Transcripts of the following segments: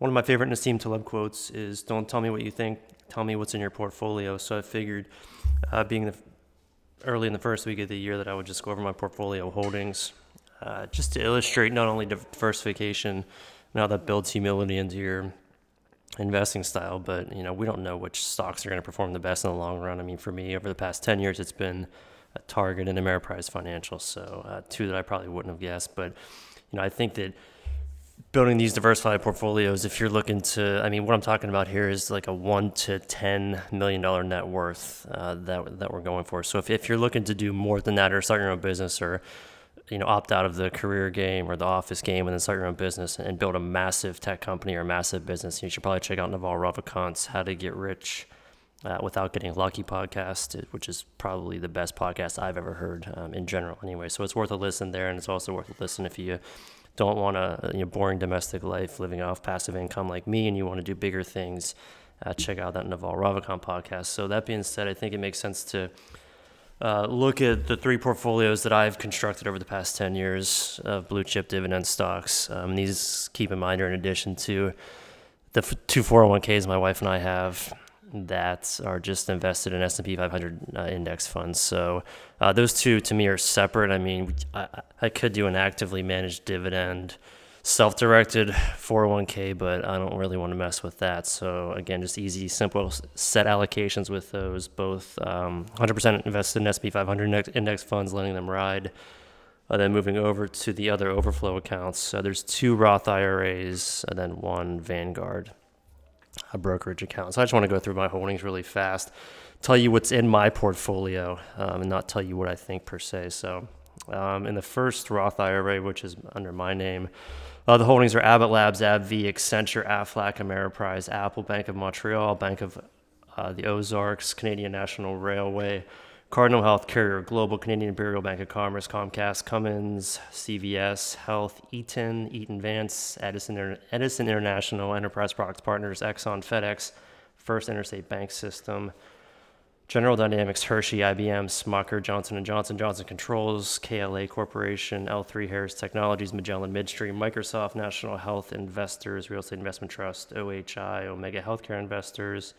one of my favorite Nassim Taleb quotes is "Don't tell me what you think, tell me what's in your portfolio." So I figured, uh, being the early in the first week of the year, that I would just go over my portfolio holdings, uh, just to illustrate not only diversification, now that builds humility into your investing style, but you know we don't know which stocks are going to perform the best in the long run. I mean, for me, over the past ten years, it's been Target and Ameriprise Financial, so uh, two that I probably wouldn't have guessed. But you know, I think that building these diversified portfolios, if you're looking to, I mean, what I'm talking about here is like a one to ten million dollar net worth uh, that that we're going for. So if if you're looking to do more than that, or start your own business, or you know, opt out of the career game or the office game and then start your own business and build a massive tech company or a massive business, you should probably check out Naval Ravikant's How to Get Rich uh, Without Getting Lucky podcast, which is probably the best podcast I've ever heard um, in general. Anyway, so it's worth a listen there, and it's also worth a listen if you don't want a you know, boring domestic life living off passive income like me and you want to do bigger things. Uh, check out that Naval Ravikant podcast. So that being said, I think it makes sense to uh, look at the three portfolios that I've constructed over the past 10 years of blue chip dividend stocks. Um, these, keep in mind, are in addition to the two 401ks my wife and I have that are just invested in S&P 500 uh, index funds. So uh, those two to me are separate. I mean, I, I could do an actively managed dividend self-directed 401k, but I don't really want to mess with that. So again, just easy, simple set allocations with those. Both um, 100% invested in S&P 500 index funds, letting them ride. Uh, then moving over to the other overflow accounts, uh, there's two Roth IRAs and then one Vanguard a brokerage account. So I just want to go through my holdings really fast, tell you what's in my portfolio, um, and not tell you what I think per se. So um, in the first Roth IRA, which is under my name, uh, the holdings are Abbott Labs, AbbVie, Accenture, Aflac, Ameriprise, Apple, Bank of Montreal, Bank of uh, the Ozarks, Canadian National Railway, Cardinal Health, Carrier Global, Canadian Imperial Bank of Commerce, Comcast, Cummins, CVS Health, Eaton, Eaton Vance, Edison, Edison International, Enterprise Products Partners, Exxon, FedEx, First Interstate BancSystem, General Dynamics, Hershey, IBM, Smucker, Johnson & Johnson, Johnson Controls, KLA Corporation, L3 Harris Technologies, Magellan Midstream, Microsoft, National Health Investors, Real Estate Investment Trust, OHI, Omega Healthcare Investors,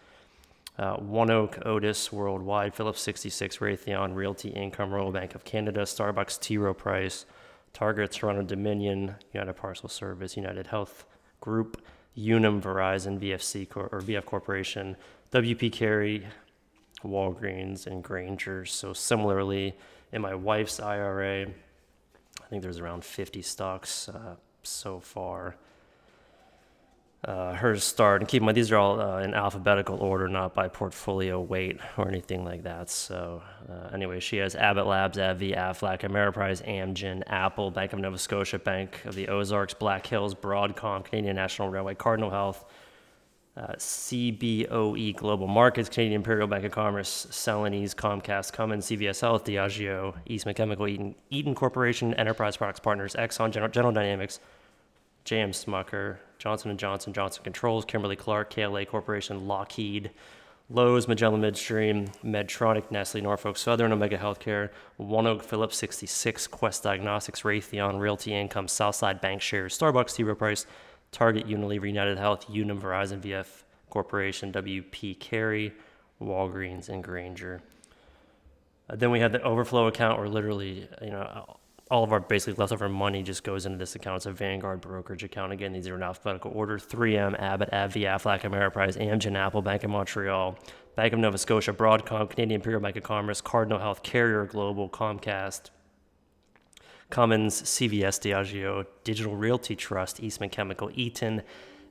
uh, ONEOK, Otis, Worldwide, Phillips 66, Raytheon, Realty Income, Royal Bank of Canada, Starbucks, T. Rowe Price, Target, Toronto Dominion, United Parcel Service, United Health Group, Unum, Verizon, VFC Cor- or VF Corporation, WP Carey, Walgreens, and Grainger. So similarly, in my wife's IRA, I think there's around 50 stocks uh, so far. Uh, hers start and keep in mind these are all uh, in alphabetical order, not by portfolio weight or anything like that. So uh, anyway, she has Abbott Labs, AbbVie, Aflac, Ameriprise, Amgen, Apple, Bank of Nova Scotia, Bank of the Ozarks, Black Hills, Broadcom, Canadian National Railway, Cardinal Health, uh, CBOE Global Markets, Canadian Imperial Bank of Commerce, Celanese, Comcast, Cummins, CVS Health, Diageo, Eastman Chemical, Eaton, Eaton Corporation, Enterprise Products Partners, Exxon, General, General Dynamics, JM Smucker, Johnson & Johnson, Johnson Controls, Kimberly-Clark, KLA Corporation, Lockheed, Lowe's, Magellan Midstream, Medtronic, Nestle, Norfolk Southern, Omega Healthcare, ONEOK, Phillips 66, Quest Diagnostics, Raytheon, Realty Income, Southside Bancshares, Starbucks, T. Rowe Price, Target, Unilever, United Health, Unum, Verizon, VF Corporation, WP Carey, Walgreens, and Grainger. Uh, then we have the overflow account where literally, you know, all of our basically leftover money just goes into this account. It's a Vanguard brokerage account. Again, these are in alphabetical order 3M, Abbott, AbbVie, Aflac, Ameriprise, Amgen, Apple, Bank of Montreal, Bank of Nova Scotia, Broadcom, Canadian Imperial Bank of Commerce, Cardinal Health, Carrier Global, Comcast, Cummins, CVS, Diageo, Digital Realty Trust, Eastman Chemical, Eaton,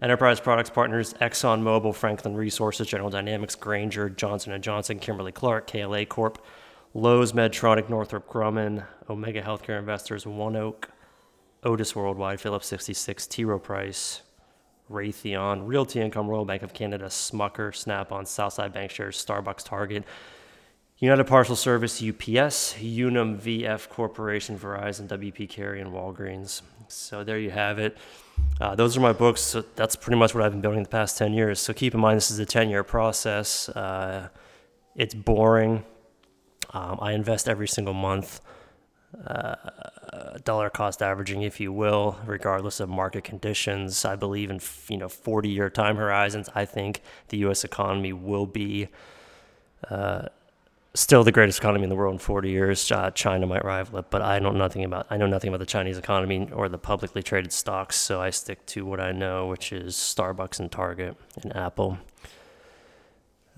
Enterprise Products Partners, ExxonMobil, Franklin Resources, General Dynamics, Grainger, Johnson & Johnson, Kimberly-Clark, KLA Corp., Lowe's, Medtronic, Northrop Grumman, Omega Healthcare Investors, ONEOK, Otis Worldwide, Phillips 66, T. Rowe Price, Raytheon, Realty Income, Royal Bank of Canada, Smucker, Snap-on, Southside Bancshares, Starbucks, Target, United Parcel Service, UPS, Unum, VF Corporation, Verizon, WP Carey, and Walgreens. So there you have it. Uh, those are my books. So that's pretty much what I've been building the past 10 years. So keep in mind, this is a 10 year process. Uh, it's boring. Um, I invest every single month. uh, dollar cost averaging, if you will, regardless of market conditions. I believe in you know 40 year time horizons. I think the U.S. economy will be uh, still the greatest economy in the world in 40 years. Uh, China might rival it, but I know nothing about I know nothing about the Chinese economy or the publicly traded stocks. So I stick to what I know, which is Starbucks and Target and Apple.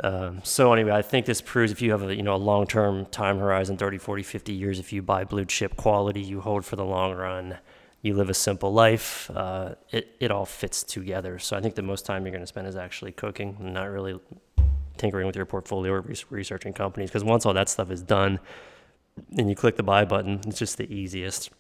Um, so anyway, I think this proves if you have a you know a long-term time horizon, 30, 40, 50 years, if you buy blue chip quality, you hold for the long run, you live a simple life, uh, it, it all fits together. So I think the most time you're going to spend is actually cooking not really tinkering with your portfolio or researching companies. Because once all that stuff is done and you click the buy button, it's just the easiest,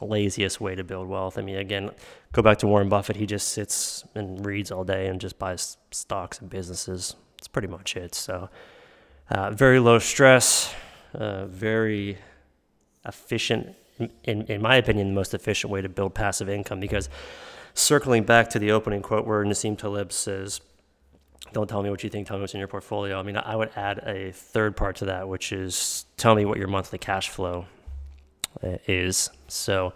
laziest way to build wealth. I mean, again, go back to Warren Buffett. He just sits and reads all day and just buys stocks and businesses that's pretty much it. So, uh, very low stress, uh, very efficient, in, in my opinion, the most efficient way to build passive income. Because circling back to the opening quote where Nassim Taleb says, don't tell me what you think, tell me what's in your portfolio. I mean, I would add a third part to that, which is tell me what your monthly cash flow uh, is. So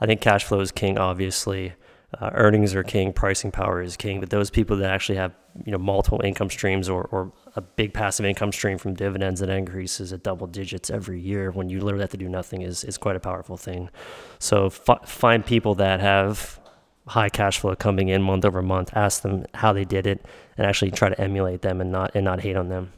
I think cash flow is king, obviously. Uh, earnings are king, pricing power is king, but those people that actually have you know multiple income streams or, or a big passive income stream from dividends that increases at double digits every year when you literally have to do nothing is, is quite a powerful thing. So f- find people that have high cash flow coming in month over month, ask them how they did it, and actually try to emulate them and not and not hate on them.